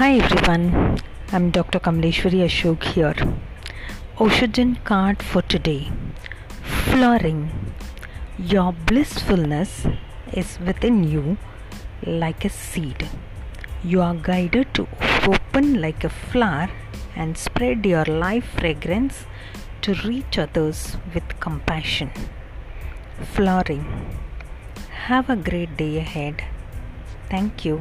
Hi everyone, I'm Dr. Kamleshwari Ashok here. Osho card for today. Flowering. Your blissfulness is within you like a seed. You are guided to open like a flower and spread your life fragrance to reach others with compassion. Flowering. Have a great day ahead. Thank you.